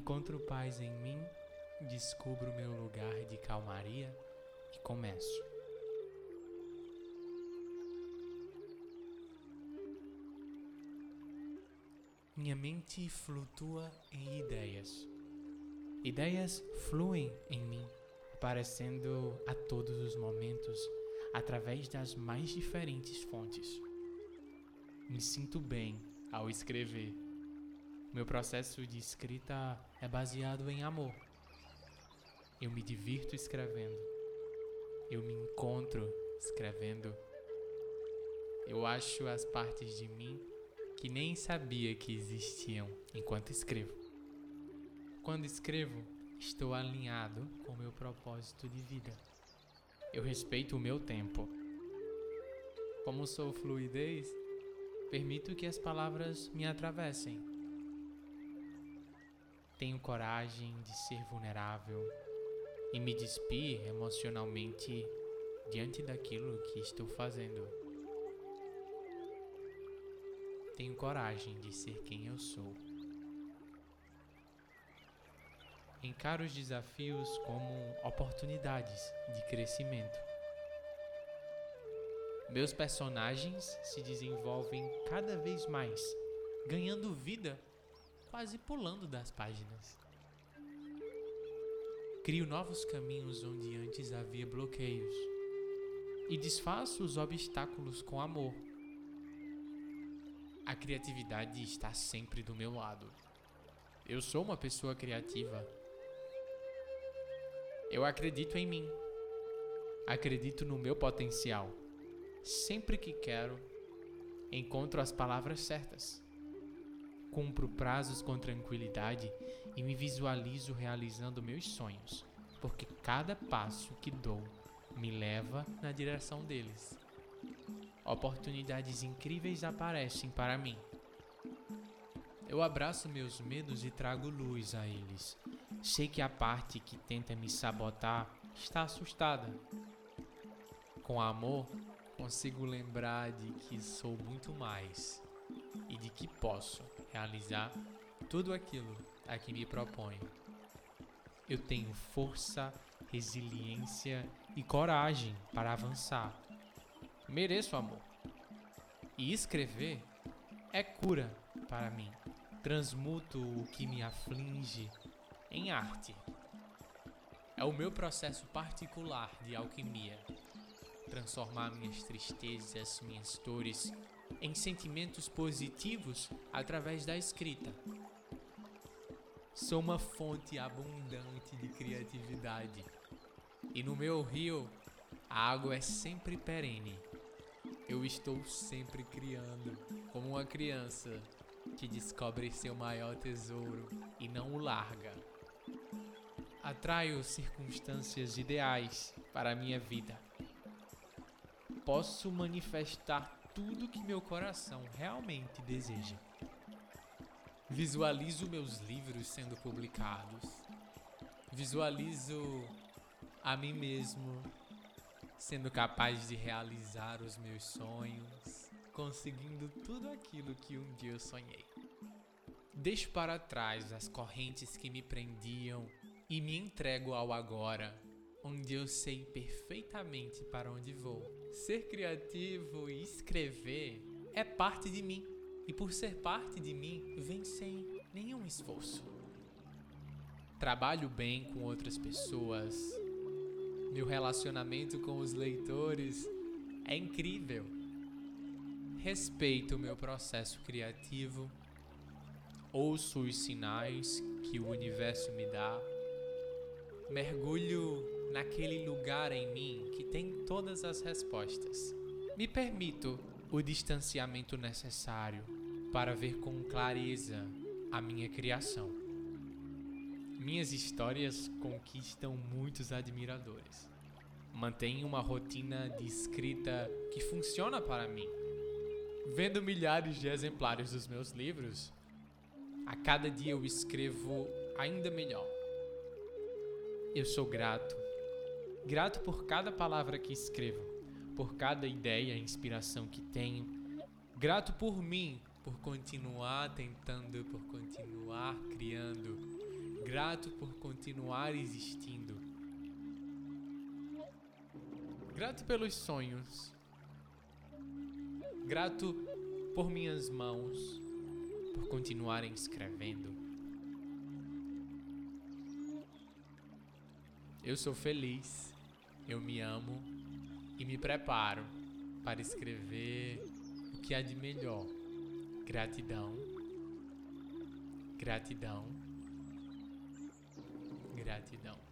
Encontro paz em mim, descubro meu lugar de calmaria e começo. Minha mente flutua em ideias. Ideias fluem em mim, aparecendo a todos os momentos através das mais diferentes fontes. Me sinto bem ao escrever. Meu processo de escrita é baseado em amor. Eu me divirto escrevendo. Eu me encontro escrevendo. Eu acho as partes de mim que nem sabia que existiam enquanto escrevo. Quando escrevo, estou alinhado com meu propósito de vida. Eu respeito o meu tempo. Como sou fluidez, permito que as palavras me atravessem. Tenho coragem de ser vulnerável e me despir emocionalmente diante daquilo que estou fazendo tenho coragem de ser quem eu sou. Encaro os desafios como oportunidades de crescimento. Meus personagens se desenvolvem cada vez mais, ganhando vida, quase pulando das páginas. Crio novos caminhos onde antes havia bloqueios e desfaço os obstáculos com amor a criatividade está sempre do meu lado. Eu sou uma pessoa criativa. Eu acredito em mim. Acredito no meu potencial. Sempre que quero, encontro as palavras certas. Cumpro prazos com tranquilidade e me visualizo realizando meus sonhos, porque cada passo que dou me leva na direção deles oportunidades incríveis aparecem para mim. Eu abraço meus medos e trago luz a eles. Sei que a parte que tenta me sabotar está assustada. Com amor, consigo lembrar de que sou muito mais e de que posso realizar tudo aquilo a que me proponho. Eu tenho força, resiliência e coragem para avançar mereço amor. E escrever é cura para mim. Transmuto o que me aflige em arte. É o meu processo particular de alquimia. Transformar minhas tristezas, minhas dores em sentimentos positivos através da escrita. Sou uma fonte abundante de criatividade. E no meu rio, a água é sempre perene eu estou sempre criando, como uma criança que descobre seu maior tesouro e não o larga. Atraio circunstâncias ideais para a minha vida. Posso manifestar tudo que meu coração realmente deseja. Visualizo meus livros sendo publicados. Visualizo a mim mesmo sendo capaz de realizar os meus sonhos, conseguindo tudo aquilo que um dia eu sonhei. Deixo para trás as correntes que me prendiam e me entrego ao agora, onde eu sei perfeitamente para onde vou. Ser criativo e escrever é parte de mim, e por ser parte de mim, vem sem nenhum esforço. Trabalho bem com outras pessoas, meu relacionamento com os leitores é incrível. Respeito o meu processo criativo, ouço os sinais que o universo me dá, mergulho naquele lugar em mim que tem todas as respostas. Me permito o distanciamento necessário para ver com clareza a minha criação. Minhas histórias conquistam muitos admiradores. Mantenho uma rotina de escrita que funciona para mim. Vendo milhares de exemplares dos meus livros, a cada dia eu escrevo ainda melhor. Eu sou grato. Grato por cada palavra que escrevo, por cada ideia e inspiração que tenho. Grato por mim, por continuar tentando, por continuar criando Grato por continuar existindo. Grato pelos sonhos. Grato por minhas mãos, por continuarem escrevendo. Eu sou feliz, eu me amo e me preparo para escrever o que há de melhor. Gratidão, gratidão, gratidão.